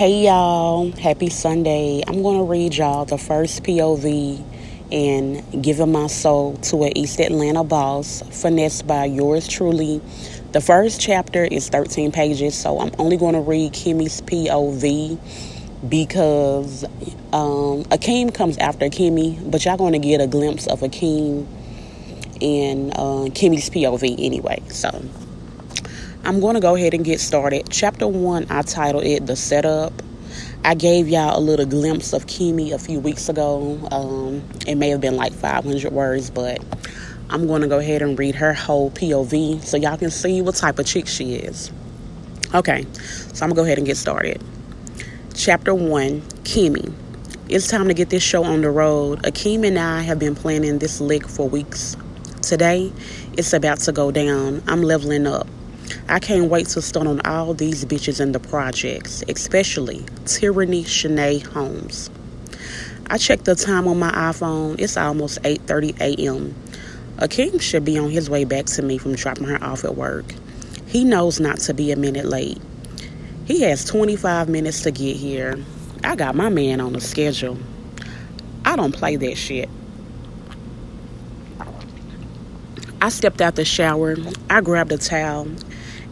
Hey y'all, happy Sunday. I'm going to read y'all the first POV in Giving My Soul to an East Atlanta Boss, finessed by yours truly. The first chapter is 13 pages, so I'm only going to read Kimmy's POV because um, Akeem comes after Kimmy, but y'all going to get a glimpse of Akeem in uh, Kimmy's POV anyway. So I'm going to go ahead and get started. Chapter one, I titled it The Setup. I gave y'all a little glimpse of Kimmy a few weeks ago. Um, it may have been like 500 words, but I'm going to go ahead and read her whole POV so y'all can see what type of chick she is. Okay, so I'm going to go ahead and get started. Chapter 1 Kimmy. It's time to get this show on the road. Akeem and I have been planning this lick for weeks. Today, it's about to go down. I'm leveling up. I can't wait to stun on all these bitches in the projects, especially Tyranny Shanae Holmes. I checked the time on my iPhone. It's almost 8:30 a.m. Akeem should be on his way back to me from dropping her off at work. He knows not to be a minute late. He has 25 minutes to get here. I got my man on the schedule. I don't play that shit. I stepped out the shower. I grabbed a towel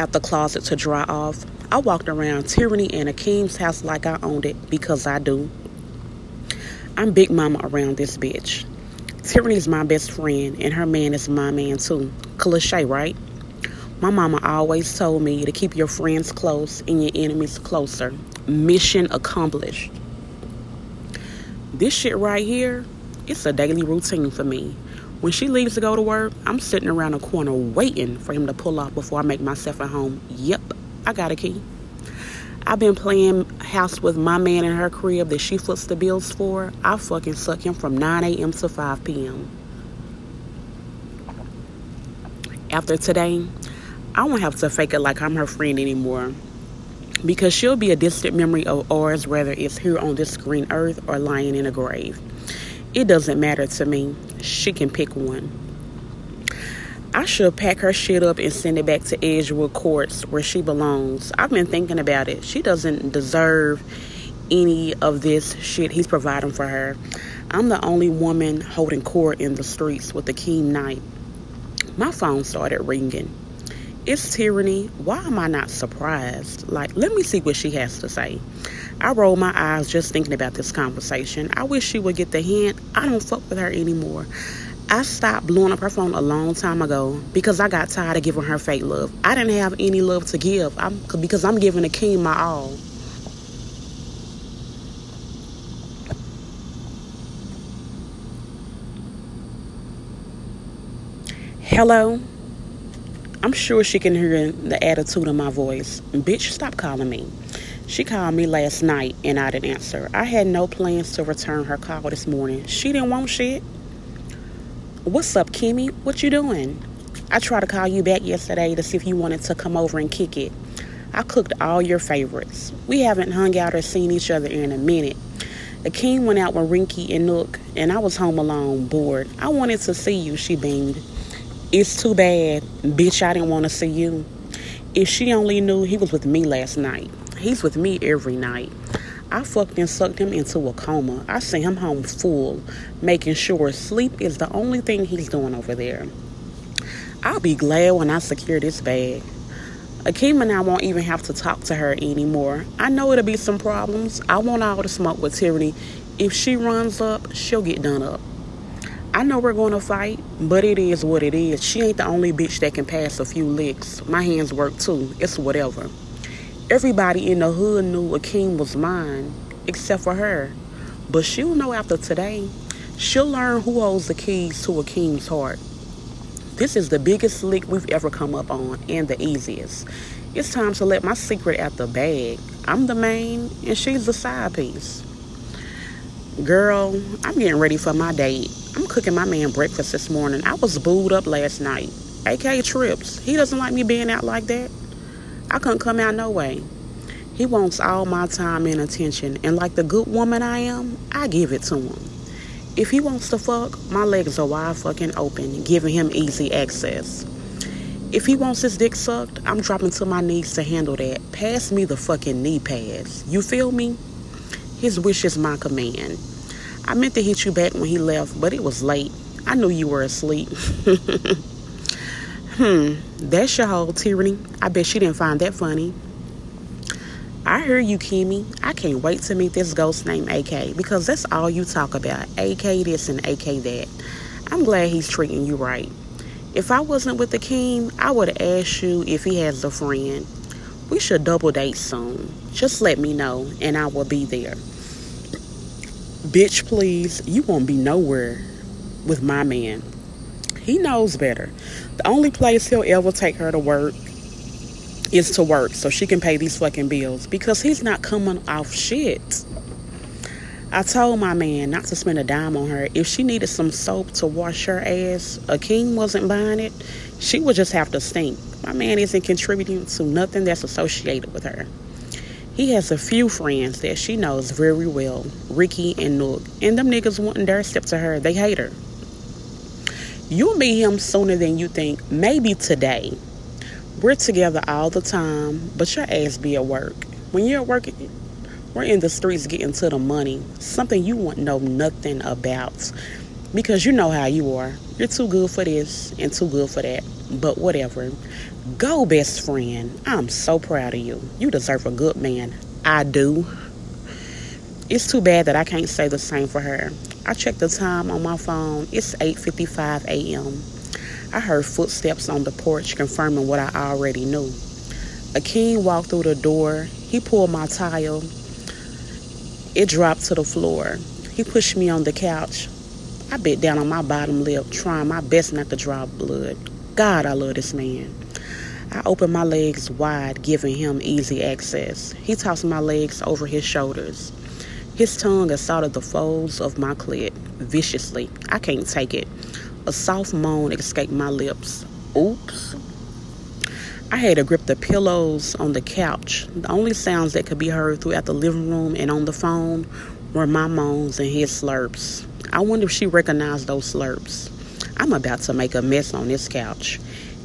out the closet to dry off. I walked around Tyranny and Akeem's house like I owned it because I do. I'm big mama around this bitch. Tyranny's my best friend and her man is my man too. Cliche, right? My mama always told me to keep your friends close and your enemies closer. Mission accomplished. This shit right here, it's a daily routine for me. When she leaves to go to work, I'm sitting around a corner waiting for him to pull off before I make myself at home. Yep, I got a key. I've been playing house with my man in her crib that she foots the bills for. I fucking suck him from 9 a.m. to 5 p.m. After today, I won't have to fake it like I'm her friend anymore. Because she'll be a distant memory of ours, whether it's here on this green earth or lying in a grave. It doesn't matter to me. She can pick one. I should pack her shit up and send it back to Edgewood Courts where she belongs. I've been thinking about it. She doesn't deserve any of this shit he's providing for her. I'm the only woman holding court in the streets with a keen knife. My phone started ringing. It's tyranny. Why am I not surprised? Like, let me see what she has to say. I roll my eyes just thinking about this conversation. I wish she would get the hint. I don't fuck with her anymore. I stopped blowing up her phone a long time ago because I got tired of giving her fake love. I didn't have any love to give I'm, because I'm giving the king my all. Hello? I'm sure she can hear the attitude of my voice. Bitch, stop calling me. She called me last night and I didn't answer. I had no plans to return her call this morning. She didn't want shit. What's up, Kimmy? What you doing? I tried to call you back yesterday to see if you wanted to come over and kick it. I cooked all your favorites. We haven't hung out or seen each other in a minute. King went out with Ricky and Nook, and I was home alone, bored. I wanted to see you, she beamed. It's too bad. Bitch, I didn't want to see you. If she only knew he was with me last night. He's with me every night. I fucked and sucked him into a coma. I sent him home full, making sure sleep is the only thing he's doing over there. I'll be glad when I secure this bag. Akeem and I won't even have to talk to her anymore. I know it'll be some problems. I want all the smoke with Tyranny. If she runs up, she'll get done up. I know we're going to fight, but it is what it is. She ain't the only bitch that can pass a few licks. My hands work too. It's whatever. Everybody in the hood knew Akeem was mine, except for her. But she'll know after today. She'll learn who holds the keys to Akeem's heart. This is the biggest lick we've ever come up on, and the easiest. It's time to let my secret out the bag. I'm the main, and she's the side piece. Girl, I'm getting ready for my date. I'm cooking my man breakfast this morning. I was booed up last night. AK trips. He doesn't like me being out like that. I couldn't come out no way. He wants all my time and attention, and like the good woman I am, I give it to him. If he wants to fuck, my legs are wide fucking open, giving him easy access. If he wants his dick sucked, I'm dropping to my knees to handle that. Pass me the fucking knee pads. You feel me? His wish is my command. I meant to hit you back when he left, but it was late. I knew you were asleep. hmm, that's your whole tyranny. I bet she didn't find that funny. I hear you, Kimmy. I can't wait to meet this ghost named AK because that's all you talk about. AK this and AK that. I'm glad he's treating you right. If I wasn't with the king, I would have asked you if he has a friend. We should double date soon. Just let me know and I will be there. Bitch, please, you won't be nowhere with my man. He knows better. The only place he'll ever take her to work is to work so she can pay these fucking bills because he's not coming off shit. I told my man not to spend a dime on her. If she needed some soap to wash her ass, Akeem wasn't buying it, she would just have to stink. My man isn't contributing to nothing that's associated with her. He has a few friends that she knows very well, Ricky and Nook, and them niggas wouldn't dare step to her. They hate her. You'll meet him sooner than you think, maybe today. We're together all the time, but your ass be at work. When you're working, we're in the streets getting to the money, something you won't know nothing about because you know how you are. You're too good for this and too good for that. But whatever. Go, best friend. I'm so proud of you. You deserve a good man. I do. It's too bad that I can't say the same for her. I checked the time on my phone. It's 8:55 a.m. I heard footsteps on the porch confirming what I already knew. A Akeem walked through the door. He pulled my tile it dropped to the floor. He pushed me on the couch. I bit down on my bottom lip, trying my best not to draw blood. God, I love this man. I opened my legs wide, giving him easy access. He tossed my legs over his shoulders. His tongue assaulted the folds of my clit viciously. I can't take it. A soft moan escaped my lips. Oops. I had to grip the pillows on the couch. The only sounds that could be heard throughout the living room and on the phone were my moans and his slurps. I wonder if she recognized those slurps. I'm about to make a mess on this couch.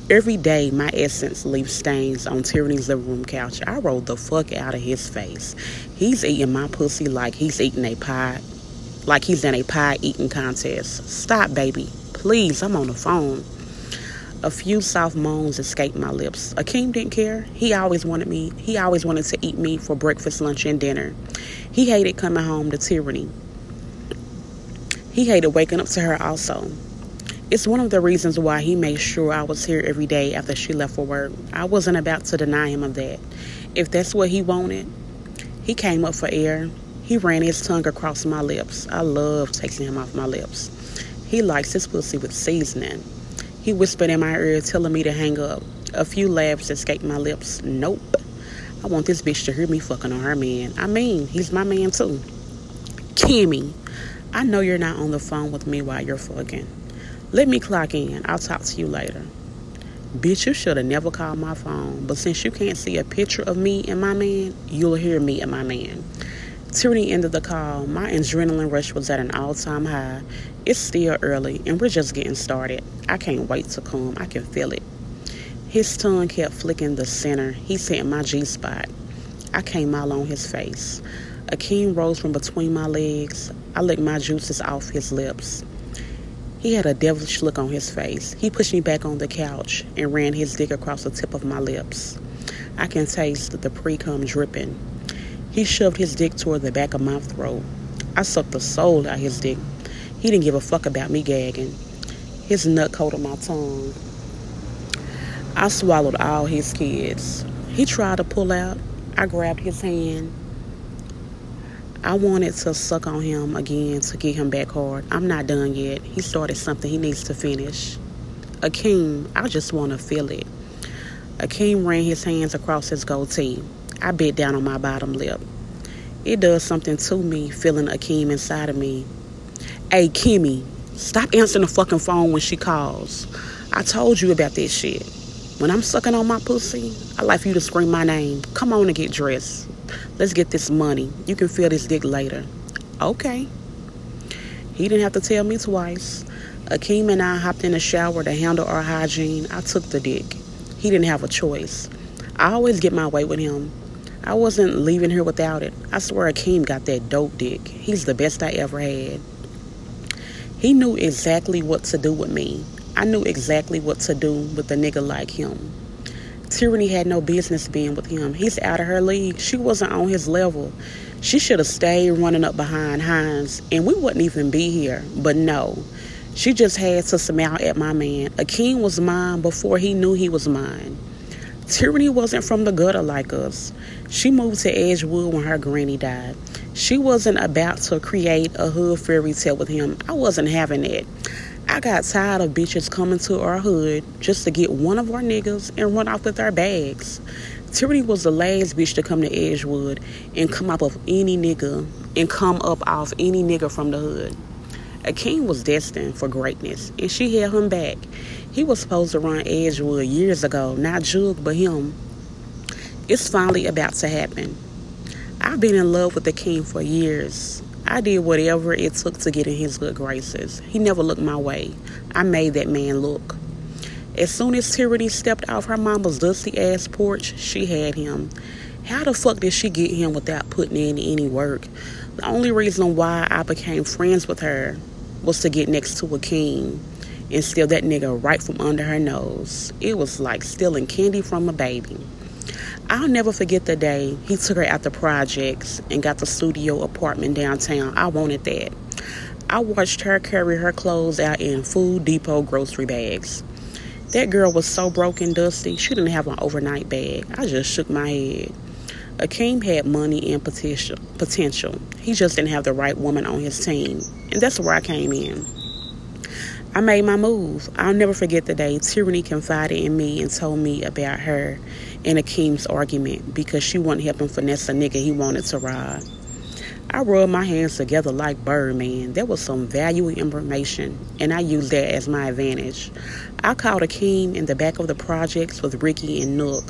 Every day, my essence leaves stains on Tyranny's living room couch. I roll the fuck out of his face. He's eating my pussy like he's eating a pie, like he's in a pie eating contest. Stop, baby. Please, I'm on the phone. A few soft moans escaped my lips. Akeem didn't care. He always wanted me. He always wanted to eat me for breakfast, lunch, and dinner. He hated coming home to tyranny. He hated waking up to her also. It's one of the reasons why he made sure I was here every day after she left for work. I wasn't about to deny him of that. If that's what he wanted, he came up for air. He ran his tongue across my lips. I love tasting him off my lips. He likes his pussy with seasoning. He whispered in my ear, telling me to hang up. A few laughs escaped my lips. Nope. I want this bitch to hear me fucking on her man. I mean, he's my man too. Kimmy, I know you're not on the phone with me while you're fucking. Let me clock in. I'll talk to you later. Bitch, you should have never called my phone. But since you can't see a picture of me and my man, you'll hear me and my man. Tyranny ended the call. My adrenaline rush was at an all time high. It's still early and we're just getting started. I can't wait to come. I can feel it. His tongue kept flicking the center. He said my G spot. I came all on his face. Akeem rose from between my legs. I licked my juices off his lips. He had a devilish look on his face. He pushed me back on the couch and ran his dick across the tip of my lips. I can taste the pre cum dripping. He shoved his dick toward the back of my throat. I sucked the soul out his dick. He didn't give a fuck about me gagging. His nut coated my tongue. I swallowed all his kids. He tried to pull out. I grabbed his hand. I wanted to suck on him again to get him back hard. I'm not done yet. He started something he needs to finish. Akeem, I just want to feel it. Akeem ran his hands across his goatee. I bit down on my bottom lip. It does something to me feeling Akeem inside of me Hey, Kimmy, stop answering the fucking phone when she calls. I told you about this shit. When I'm sucking on my pussy, I like for you to scream my name. Come on and get dressed. Let's get this money. You can feel this dick later. Okay. He didn't have to tell me twice. Akeem and I hopped in the shower to handle our hygiene. I took the dick. He didn't have a choice. I always get my way with him. I wasn't leaving here without it. I swear Akeem got that dope dick. He's the best I ever had. He knew exactly what to do with me. I knew exactly what to do with a nigga like him. Tyranny had no business being with him. He's out of her league. She wasn't on his level. She should have stayed running up behind Hines, and we wouldn't even be here. But no, she just had to smile at my man. Akeem was mine before he knew he was mine. Tyranny wasn't from the gutter like us. She moved to Edgewood when her granny died. She wasn't about to create a hood fairy tale with him. I wasn't having it. I got tired of bitches coming to our hood just to get one of our niggas and run off with our bags. Tyranny was the last bitch to come to Edgewood and come up of any nigga and come up off any nigga from the hood. Akeem was destined for greatness, and she held him back. He was supposed to run Edgewood years ago, not Jug, but him. It's finally about to happen. I've been in love with Akeem for years. I did whatever it took to get in his good graces. He never looked my way. I made that man look. As soon as Tyranny stepped off her mama's dusty ass porch, she had him. How the fuck did she get him without putting in any work? The only reason why I became friends with her was to get next to Akeem and steal that nigga right from under her nose. It was like stealing candy from a baby. I'll never forget the day he took her out the projects and got the studio apartment downtown. I wanted that. I watched her carry her clothes out in Food Depot grocery bags. That girl was so broken, dusty, she didn't have an overnight bag. I just shook my head. Akeem had money and potential. Potential. He just didn't have the right woman on his team, and that's where I came in. I made my move. I'll never forget the day Tyranny confided in me and told me about her and Akeem's argument because she wouldn't help him finesse a nigga he wanted to rob. I rubbed my hands together like Birdman. There was some valuable information, and I used that as my advantage. I called Akeem in the back of the projects with Ricky and Nook.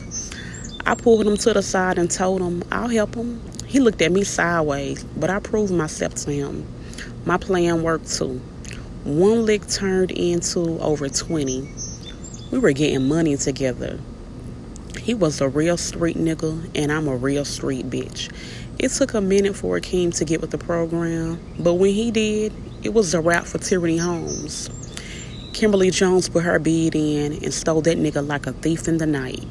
I pulled him to the side and told him I'll help him. He looked at me sideways, but I proved myself to him. My plan worked too. One lick turned into over 20. We were getting money together. He was a real street nigga, and I'm a real street bitch. It took a minute for Akeem to get with the program, but when he did, it was a wrap for Tyranny Holmes. Kimberly Jones put her bid in and stole that nigga like a thief in the night.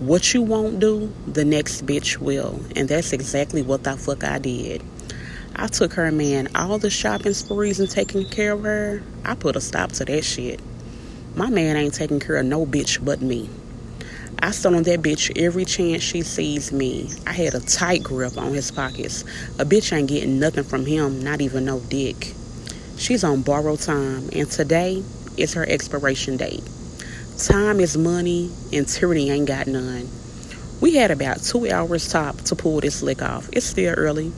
What you won't do, the next bitch will. And that's exactly what the fuck I did. I took her man all the shopping sprees and taking care of her. I put a stop to that shit. My man ain't taking care of no bitch but me. I stood on that bitch every chance she sees me. I had a tight grip on his pockets. A bitch ain't getting nothing from him, not even no dick. She's on borrowed time, and today is her expiration date. Time is money, and tyranny ain't got none. We had about two hours top to pull this lick off. It's still early.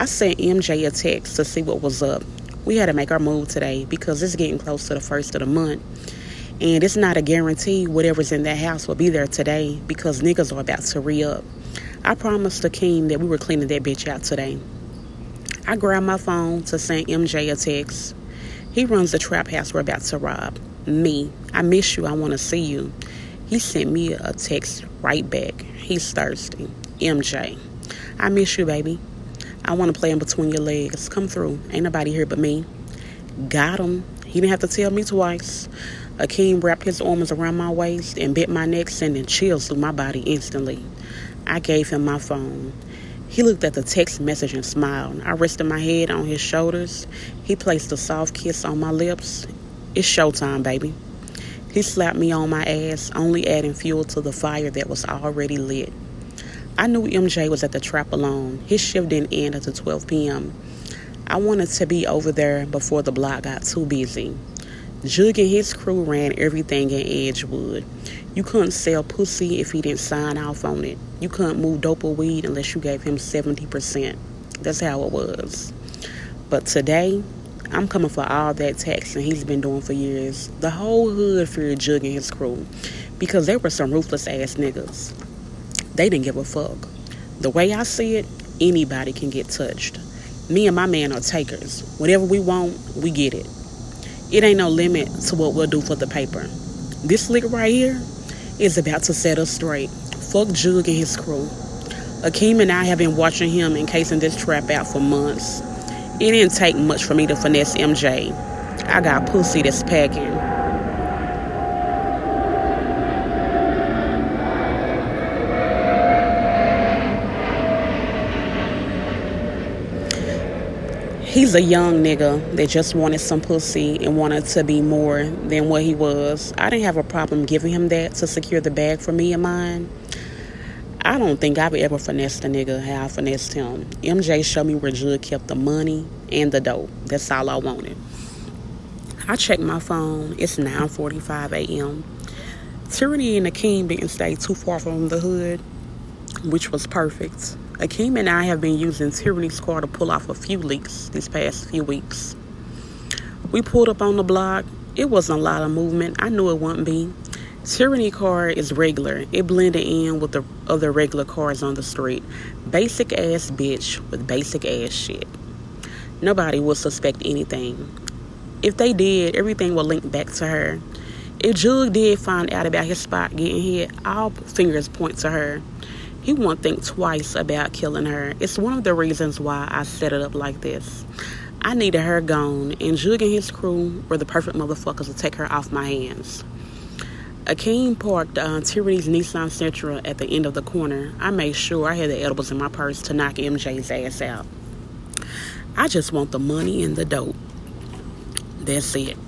I sent MJ a text to see what was up. We had to make our move today because it's getting close to the first of the month. And it's not a guarantee whatever's in that house will be there today because niggas are about to re up. I promised the king that we were cleaning that bitch out today. I grabbed my phone to send MJ a text. He runs the trap house we're about to rob. Me. I miss you. I want to see you. He sent me a text right back. He's thirsty. MJ. I miss you, baby. I want to play in between your legs. Come through. Ain't nobody here but me. Got him. He didn't have to tell me twice. Akeem wrapped his arms around my waist and bit my neck, sending chills through my body instantly. I gave him my phone. He looked at the text message and smiled. I rested my head on his shoulders. He placed a soft kiss on my lips it's showtime, baby. He slapped me on my ass, only adding fuel to the fire that was already lit. I knew MJ was at the trap alone. His shift didn't end until 12 p.m. I wanted to be over there before the block got too busy. Jug and his crew ran everything in Edgewood. You couldn't sell pussy if he didn't sign off on it. You couldn't move dope or weed unless you gave him 70%. That's how it was. But today, I'm coming for all that taxing he's been doing for years. The whole hood feared Jug and his crew because they were some ruthless ass niggas. They didn't give a fuck. The way I see it, anybody can get touched. Me and my man are takers. Whatever we want, we get it. It ain't no limit to what we'll do for the paper. This lick right here, is about to set us straight. Fuck Jug and his crew. Akeem and I have been watching him encasing this trap out for months. It didn't take much for me to finesse MJ. I got pussy that's packing. He's a young nigga that just wanted some pussy and wanted to be more than what he was. I didn't have a problem giving him that to secure the bag for me and mine. I don't think I've ever finessed a nigga how I finessed him. MJ showed me where Jug kept the money and the dope. That's all I wanted. I checked my phone. It's 9:45 a.m. Tyranny and the Akeem didn't stay too far from the hood, which was perfect. Akeem and I have been using Tyranny's car to pull off a few leaks these past few weeks. We pulled up on the block. It wasn't a lot of movement. I knew it wouldn't be. Tyranny car is regular. It blended in with the other regular cars on the street. Basic ass bitch with basic ass shit. Nobody would suspect anything. If they did, everything would link back to her. If Jug did find out about his spot getting hit, all fingers point to her he won't think twice about killing her. It's one of the reasons why I set it up like this. I needed her gone, and Jug and his crew were the perfect motherfuckers to take her off my hands. Akeem parked uh, Tyranny's Nissan Sentra at the end of the corner. I made sure I had the edibles in my purse to knock MJ's ass out. I just want the money and the dope. That's it.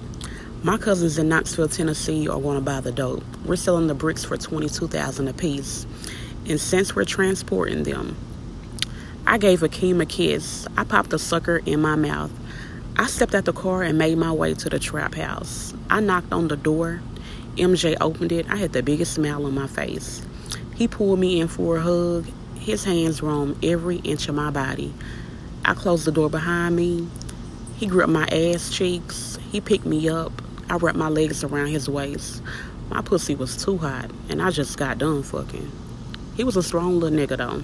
My cousins in Knoxville, Tennessee are going to buy the dope. We're selling the bricks for 22000 apiece and since we're transporting them, I gave Akeem a kiss. I popped a sucker in my mouth. I stepped out the car and made my way to the trap house. I knocked on the door. MJ opened it. I had the biggest smile on my face. He pulled me in for a hug. His hands roamed every inch of my body. I closed the door behind me. He gripped my ass cheeks. He picked me up. I wrapped my legs around his waist. My pussy was too hot, and I just got done fucking. He was a strong little nigga though.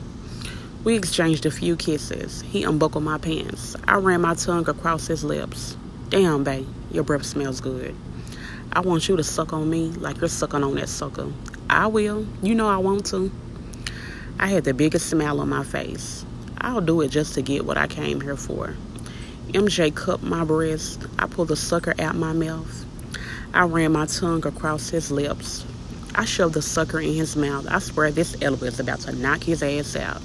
We exchanged a few kisses. He unbuckled my pants. I ran my tongue across his lips. Damn, babe, your breath smells good. I want you to suck on me like you're sucking on that sucker. I will. You know I want to. I had the biggest smile on my face. I'll do it just to get what I came here for. MJ cupped my breast. I pulled the sucker out my mouth. I ran my tongue across his lips. I shoved the sucker in his mouth. I swear this elevator is about to knock his ass out.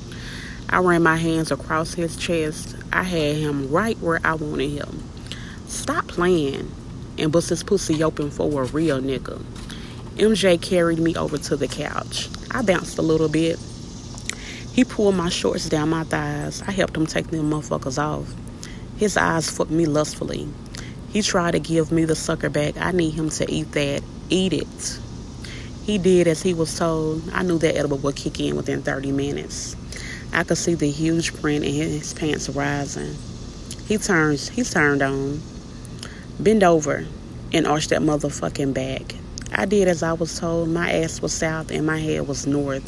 I ran my hands across his chest. I had him right where I wanted him. Stop playing and bust his pussy open for a real nigga. MJ carried me over to the couch. I bounced a little bit. He pulled my shorts down my thighs. I helped him take them motherfuckers off. His eyes fucked me lustfully. He tried to give me the sucker back. I need him to eat that. Eat it. He did as he was told. I knew that edible would kick in within 30 minutes. I could see the huge print in his pants rising. He turns, he turned on. Bend over and arch that motherfucking back. I did as I was told. My ass was south and my head was north.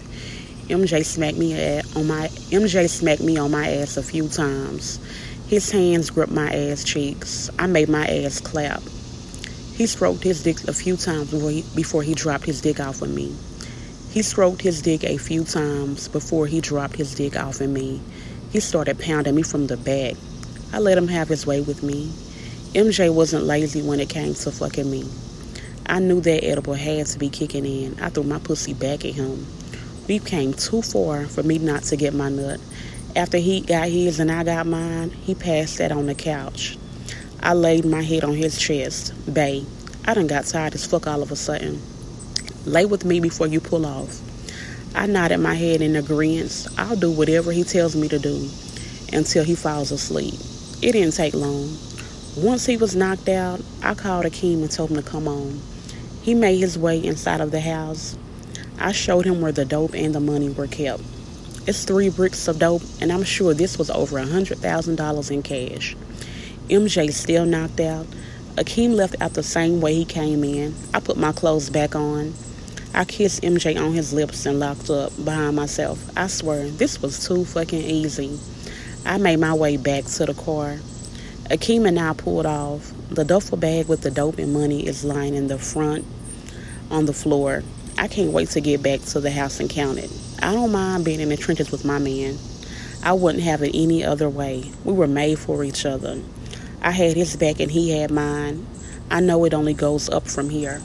MJ smacked me on my MJ smacked me on my ass a few times. His hands gripped my ass cheeks. I made my ass clap. He stroked his dick a few times before he, before he dropped his dick off of me. He stroked his dick a few times before he dropped his dick off of me. He started pounding me from the back. I let him have his way with me. MJ wasn't lazy when it came to fucking me. I knew that edible had to be kicking in. I threw my pussy back at him. We came too far for me not to get my nut. After he got his and I got mine, he passed that on the couch. I laid my head on his chest. Bay, I done got tired as fuck all of a sudden. Lay with me before you pull off. I nodded my head in agreement. I'll do whatever he tells me to do until he falls asleep. It didn't take long. Once he was knocked out, I called Akeem and told him to come on. He made his way inside of the house. I showed him where the dope and the money were kept. It's three bricks of dope, and I'm sure this was over a $100,000 in cash. MJ still knocked out. Akeem left out the same way he came in. I put my clothes back on. I kissed MJ on his lips and locked up behind myself. I swear, this was too fucking easy. I made my way back to the car. Akeem and I pulled off. The duffel bag with the dope and money is lying in the front on the floor. I can't wait to get back to the house and count it. I don't mind being in the trenches with my man. I wouldn't have it any other way. We were made for each other. I had his back and he had mine. I know it only goes up from here.